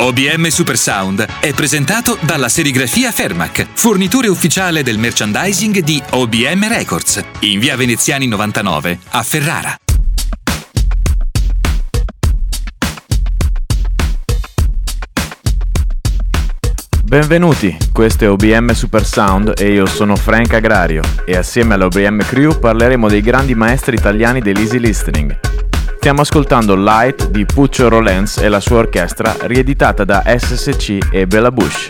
OBM Supersound è presentato dalla serigrafia Fermac, fornitore ufficiale del merchandising di OBM Records, in via Veneziani 99 a Ferrara. Benvenuti, questo è OBM Supersound e io sono Frank Agrario e assieme all'OBM Crew parleremo dei grandi maestri italiani dell'easy listening. Stiamo ascoltando Light di Puccio Rollens e la sua orchestra rieditata da SSC e Bella Bush.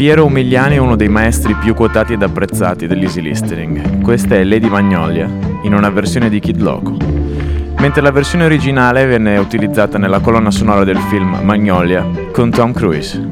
Piero Umiliani è uno dei maestri più quotati ed apprezzati dell'easy listening. Questa è Lady Magnolia, in una versione di Kid Loco. Mentre la versione originale venne utilizzata nella colonna sonora del film Magnolia con Tom Cruise.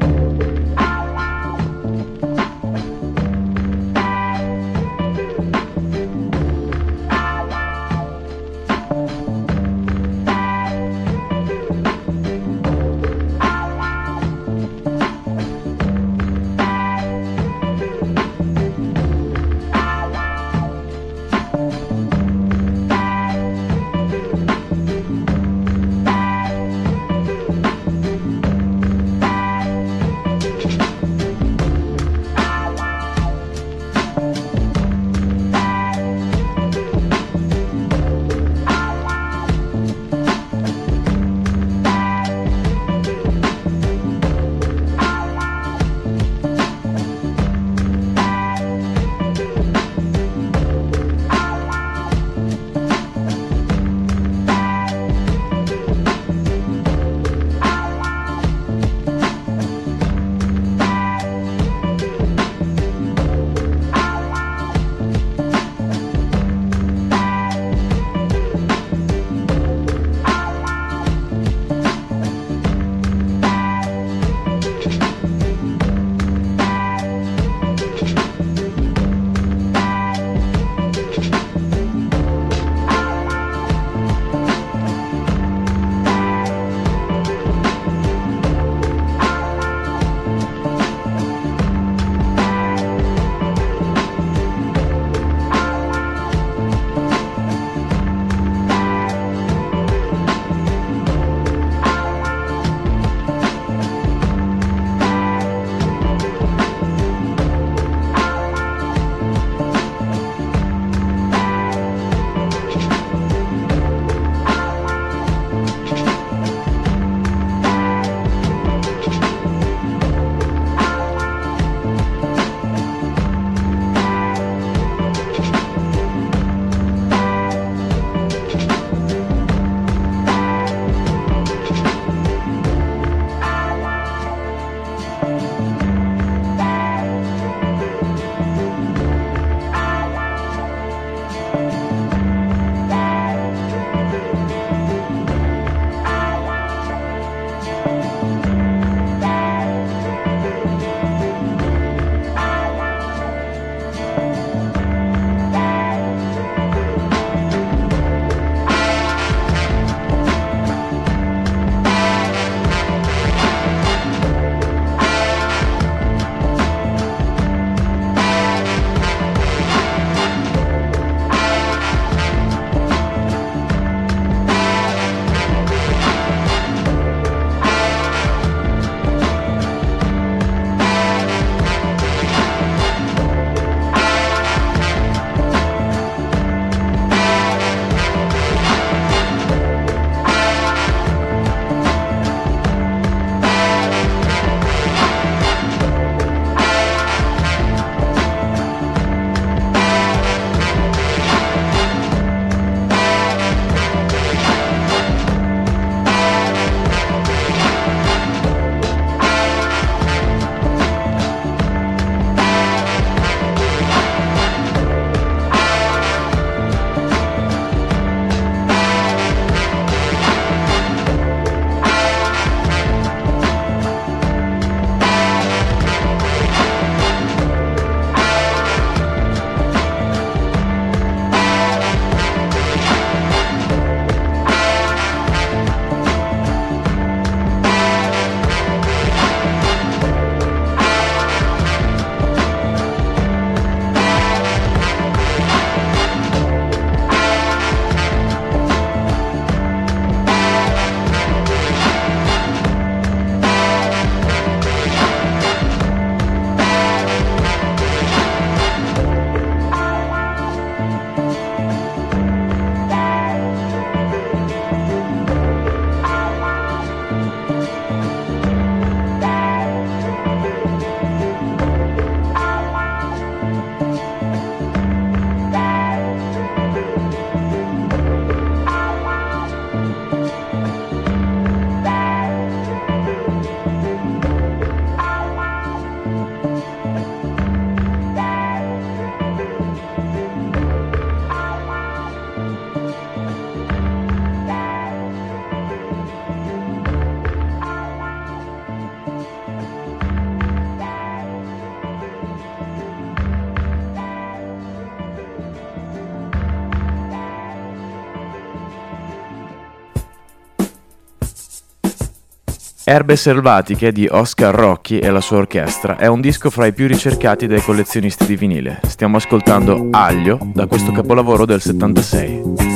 Erbe selvatiche di Oscar Rocchi e la sua orchestra è un disco fra i più ricercati dai collezionisti di vinile. Stiamo ascoltando Aglio da questo capolavoro del 76.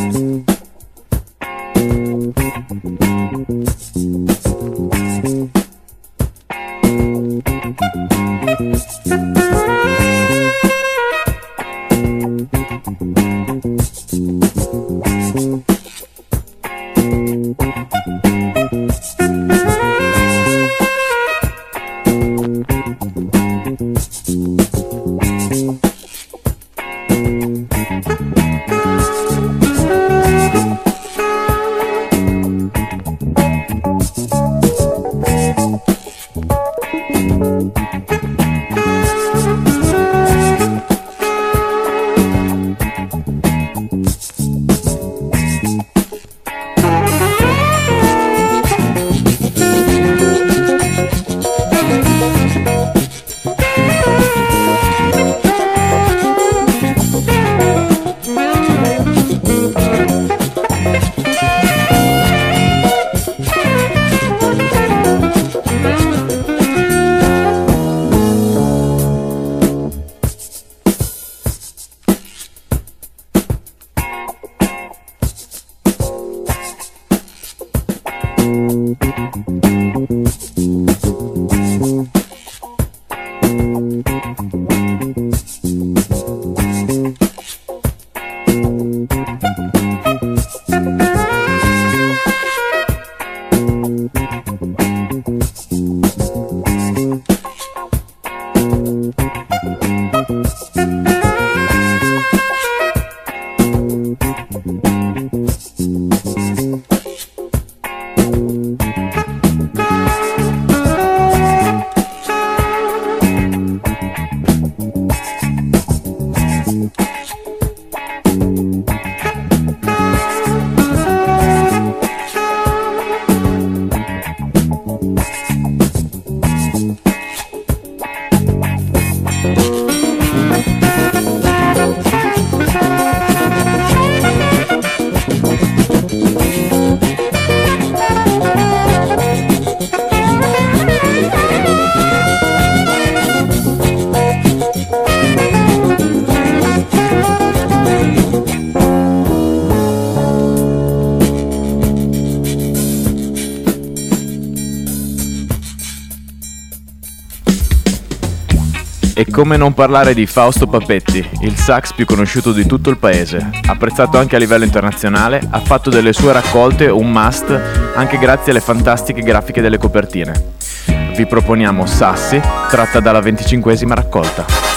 Come non parlare di Fausto Papetti, il sax più conosciuto di tutto il paese. Apprezzato anche a livello internazionale, ha fatto delle sue raccolte un must anche grazie alle fantastiche grafiche delle copertine. Vi proponiamo Sassi, tratta dalla venticinquesima raccolta.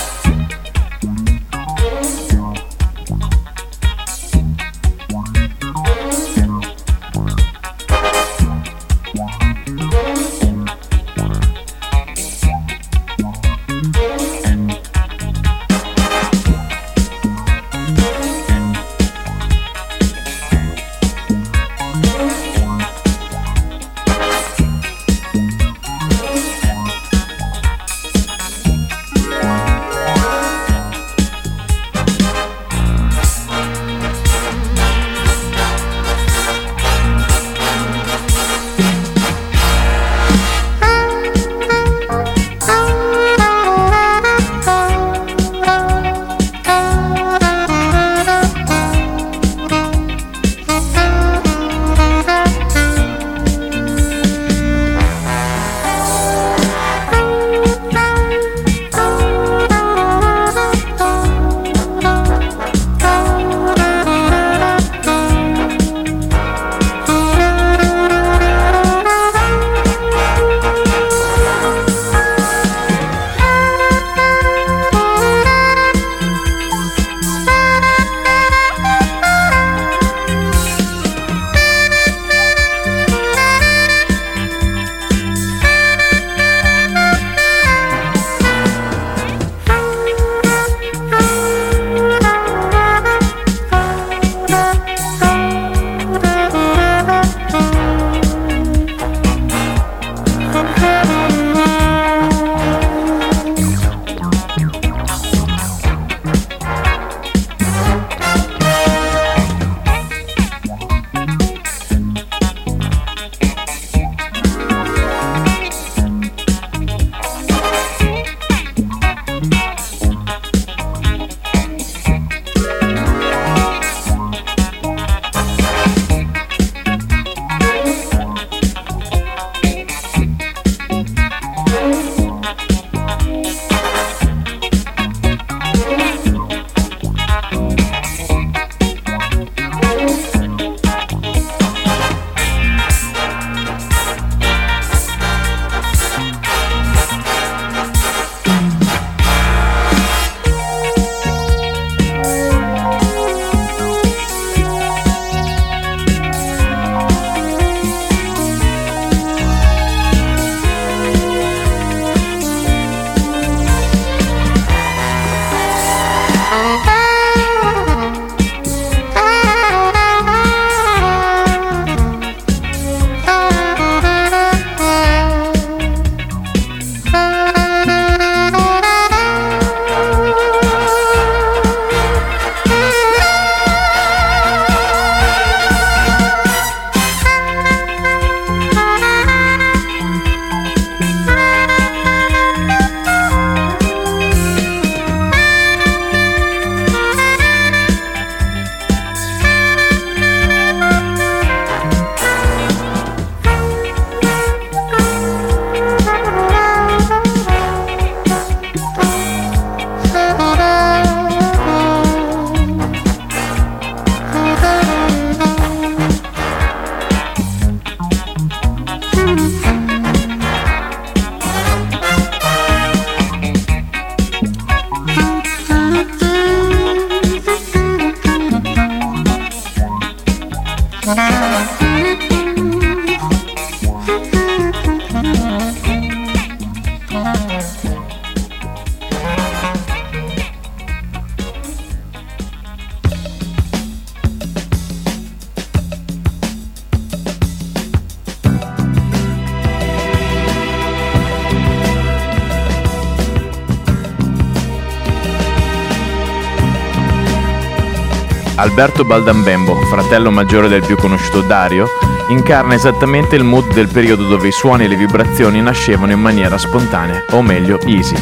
Alberto Baldambembo, fratello maggiore del più conosciuto Dario, incarna esattamente il mood del periodo dove i suoni e le vibrazioni nascevano in maniera spontanea, o meglio, easy.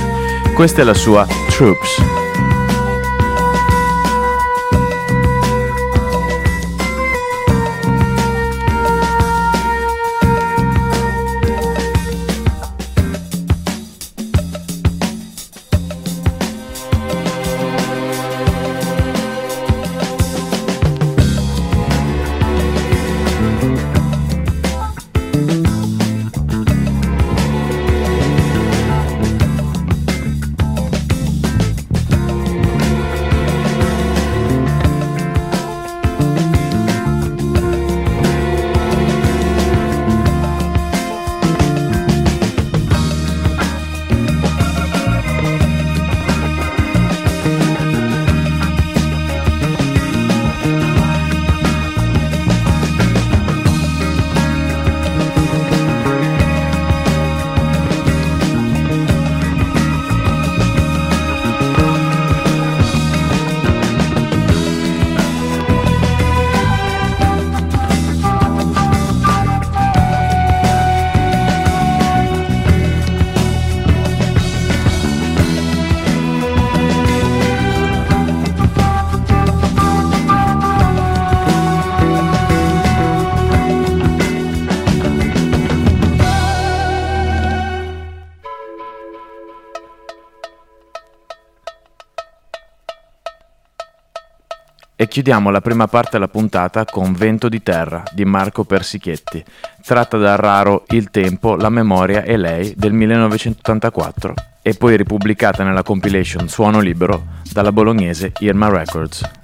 Questa è la sua Troops. Chiudiamo la prima parte della puntata con Vento di terra di Marco Persichetti, tratta dal raro Il tempo, la memoria e lei del 1984 e poi ripubblicata nella compilation Suono libero dalla bolognese Irma Records.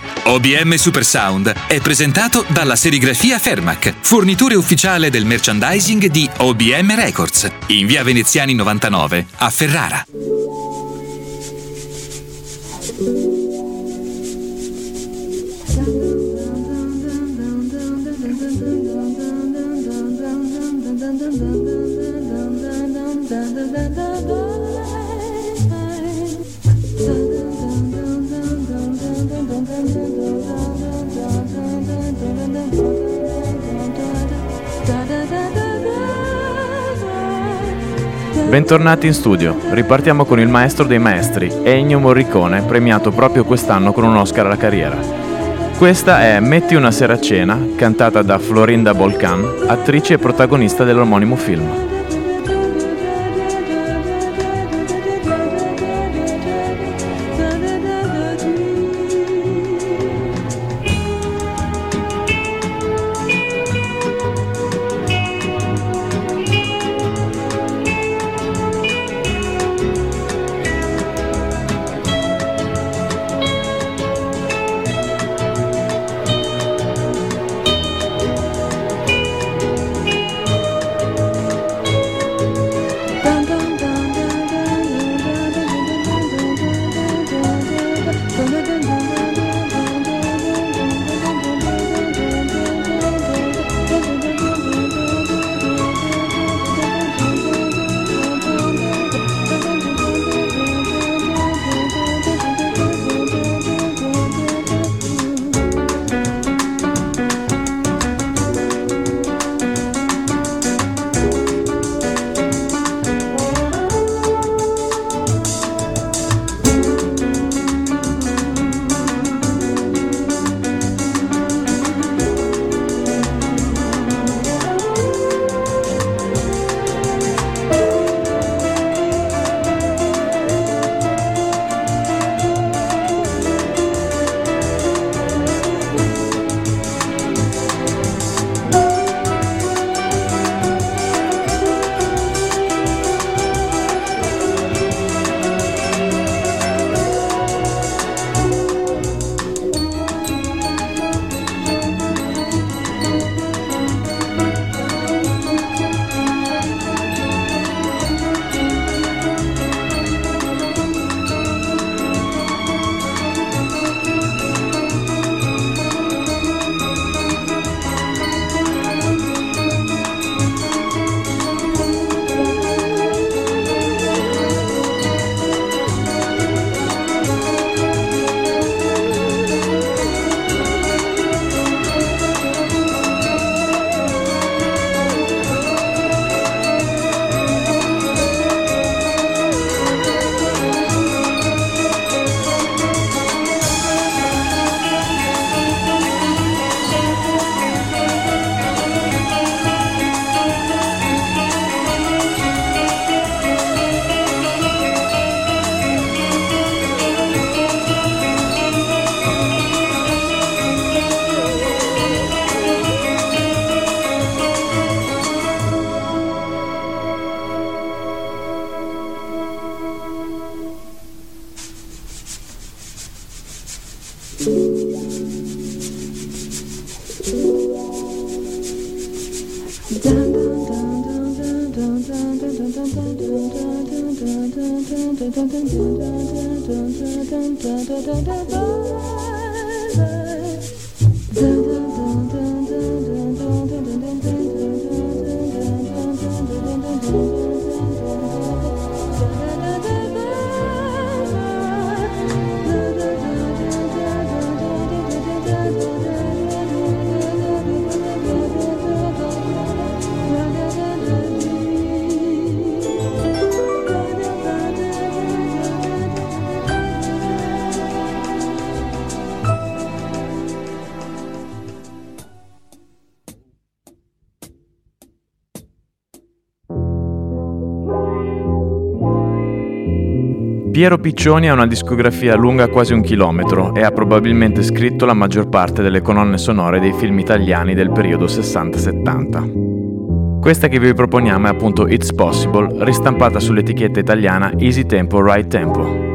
OBM Super Sound è presentato dalla serigrafia Fermac, fornitore ufficiale del merchandising di OBM Records, in via Veneziani 99 a Ferrara. Bentornati in studio, ripartiamo con il maestro dei maestri, Ennio Morricone, premiato proprio quest'anno con un Oscar alla carriera. Questa è Metti una sera a cena, cantata da Florinda Bolcan, attrice e protagonista dell'omonimo film. Piero Piccioni ha una discografia lunga quasi un chilometro e ha probabilmente scritto la maggior parte delle colonne sonore dei film italiani del periodo 60-70. Questa che vi proponiamo è appunto It's Possible, ristampata sull'etichetta italiana Easy Tempo Right Tempo.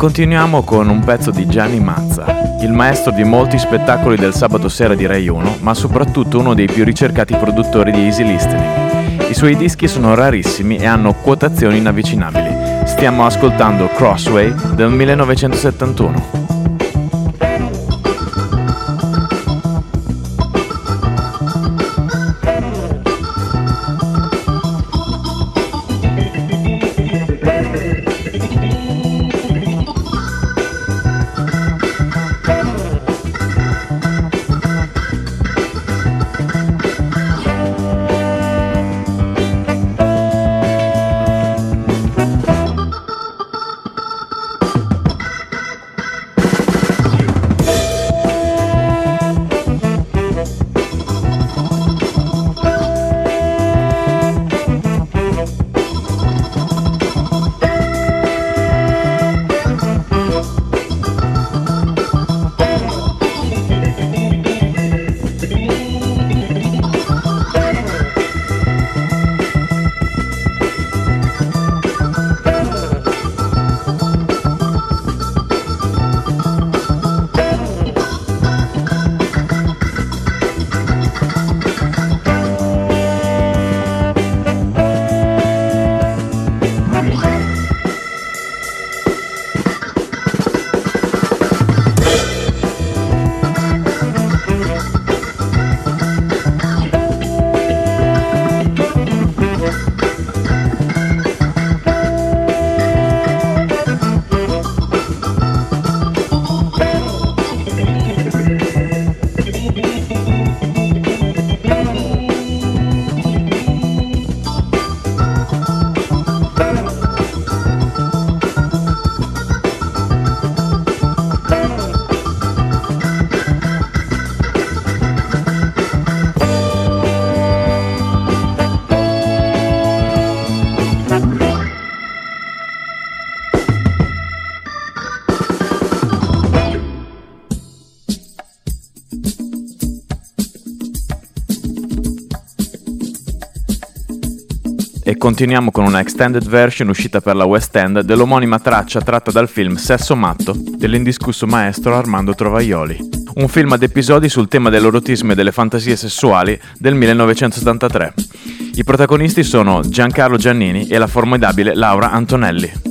Continuiamo con un pezzo di Gianni Mazza, il maestro di molti spettacoli del sabato sera di Rai 1, ma soprattutto uno dei più ricercati produttori di Easy Listening. I suoi dischi sono rarissimi e hanno quotazioni inavvicinabili. Stiamo ascoltando Crossway del 1971. Continuiamo con una extended version uscita per la West End dell'omonima traccia tratta dal film Sesso matto dell'indiscusso maestro Armando Trovaioli. Un film ad episodi sul tema dell'erotismo e delle fantasie sessuali del 1973. I protagonisti sono Giancarlo Giannini e la formidabile Laura Antonelli.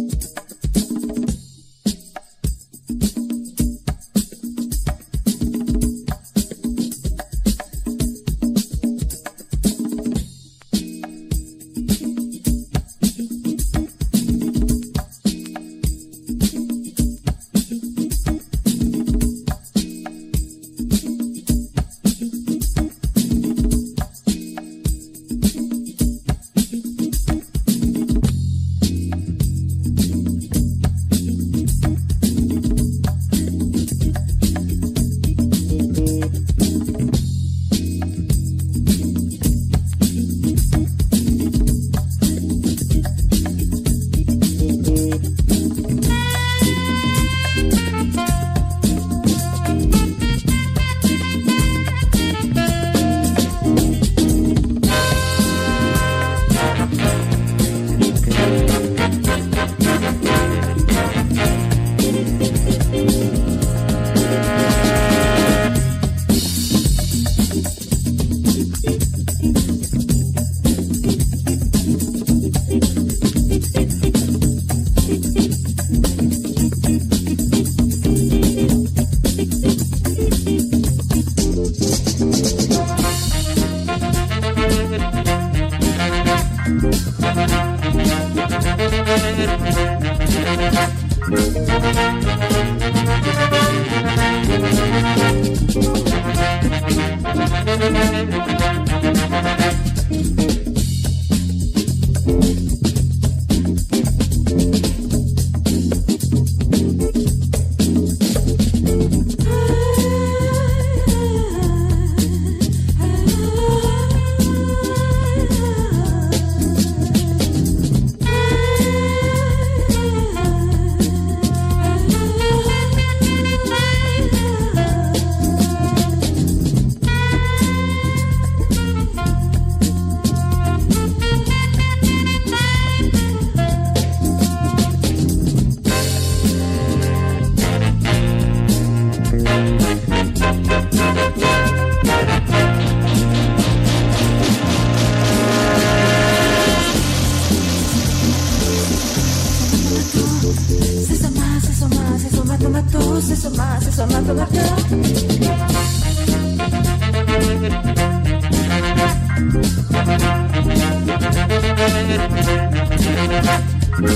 Suppose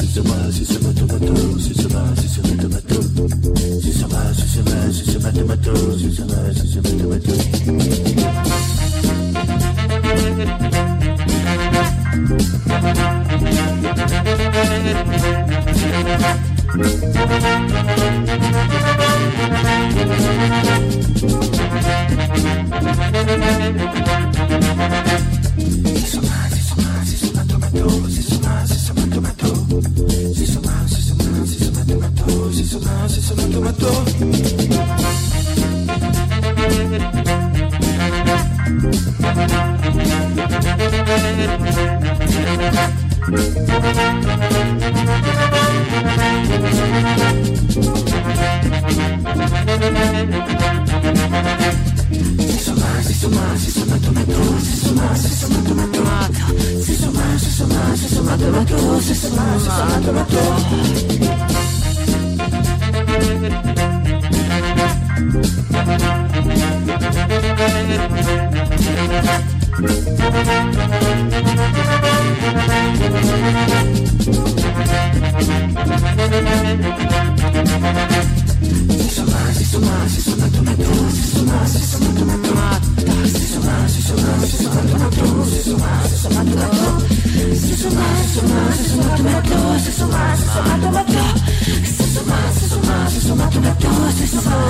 it's a was, it's a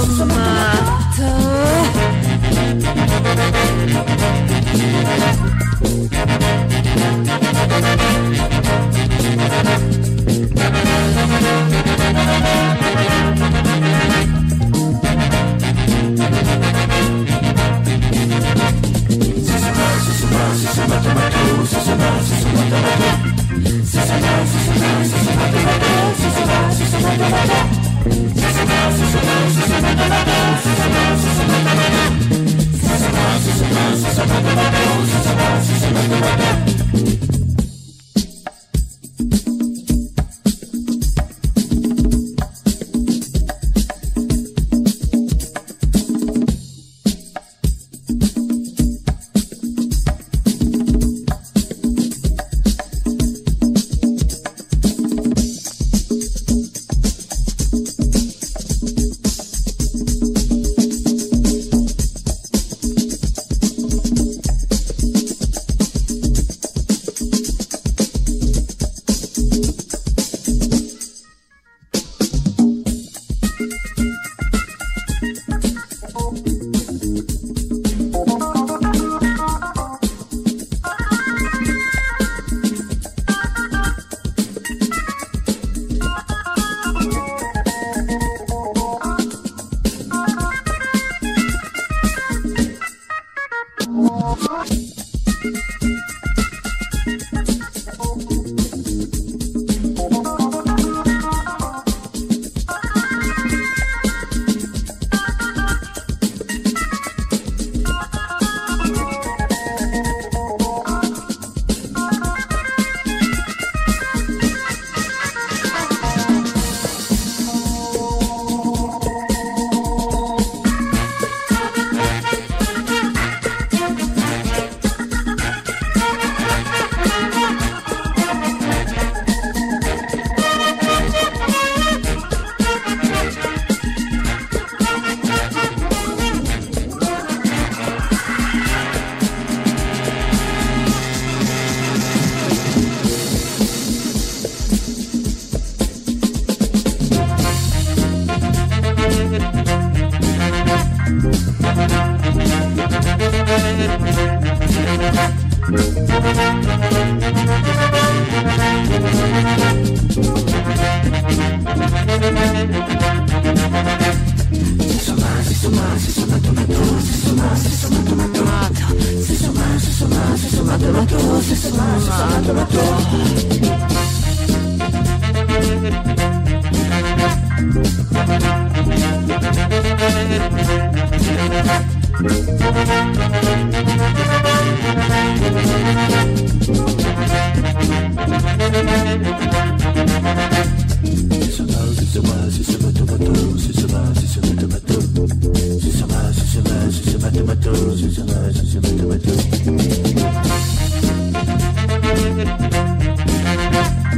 My.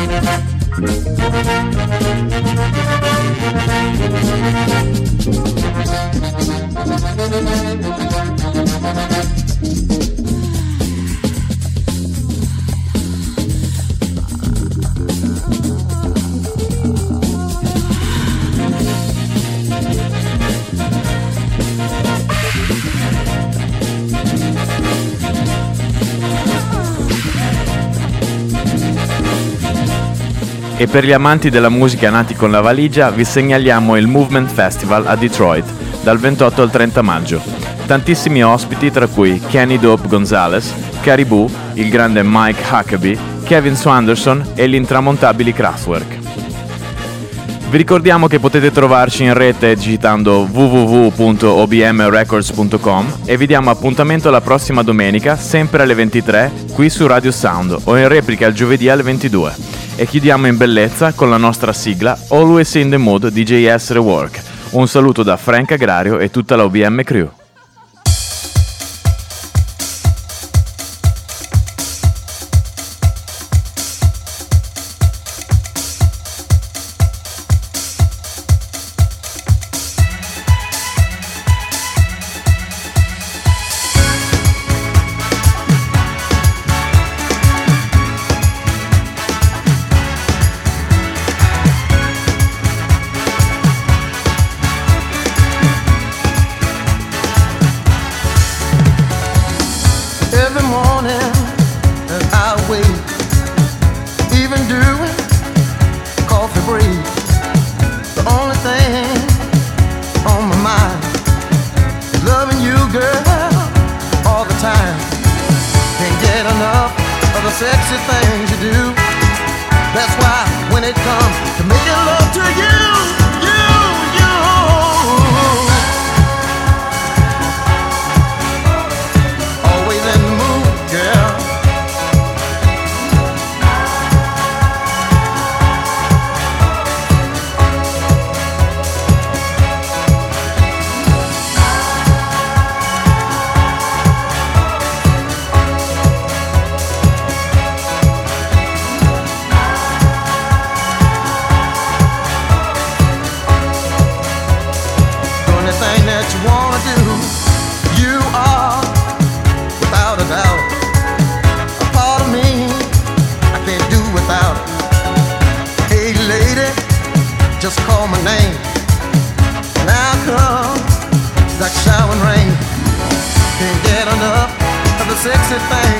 Thank E per gli amanti della musica nati con la valigia vi segnaliamo il Movement Festival a Detroit dal 28 al 30 maggio. Tantissimi ospiti tra cui Kenny Dope Gonzalez, Caribou, il grande Mike Huckabee, Kevin Swanderson e gli intramontabili Kraftwerk. Vi ricordiamo che potete trovarci in rete digitando www.obmrecords.com e vi diamo appuntamento la prossima domenica, sempre alle 23, qui su Radio Sound o in replica il giovedì alle 22 e chiudiamo in bellezza con la nostra sigla Always in the Mood DJS Rework. Un saluto da Frank Agrario e tutta la OBM Crew. like showering rain. Can't get enough of the sexy thing.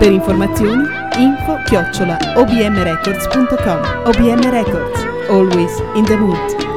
Per informazioni, info chiocciola obmrecords.com OBM Records, always in the mood.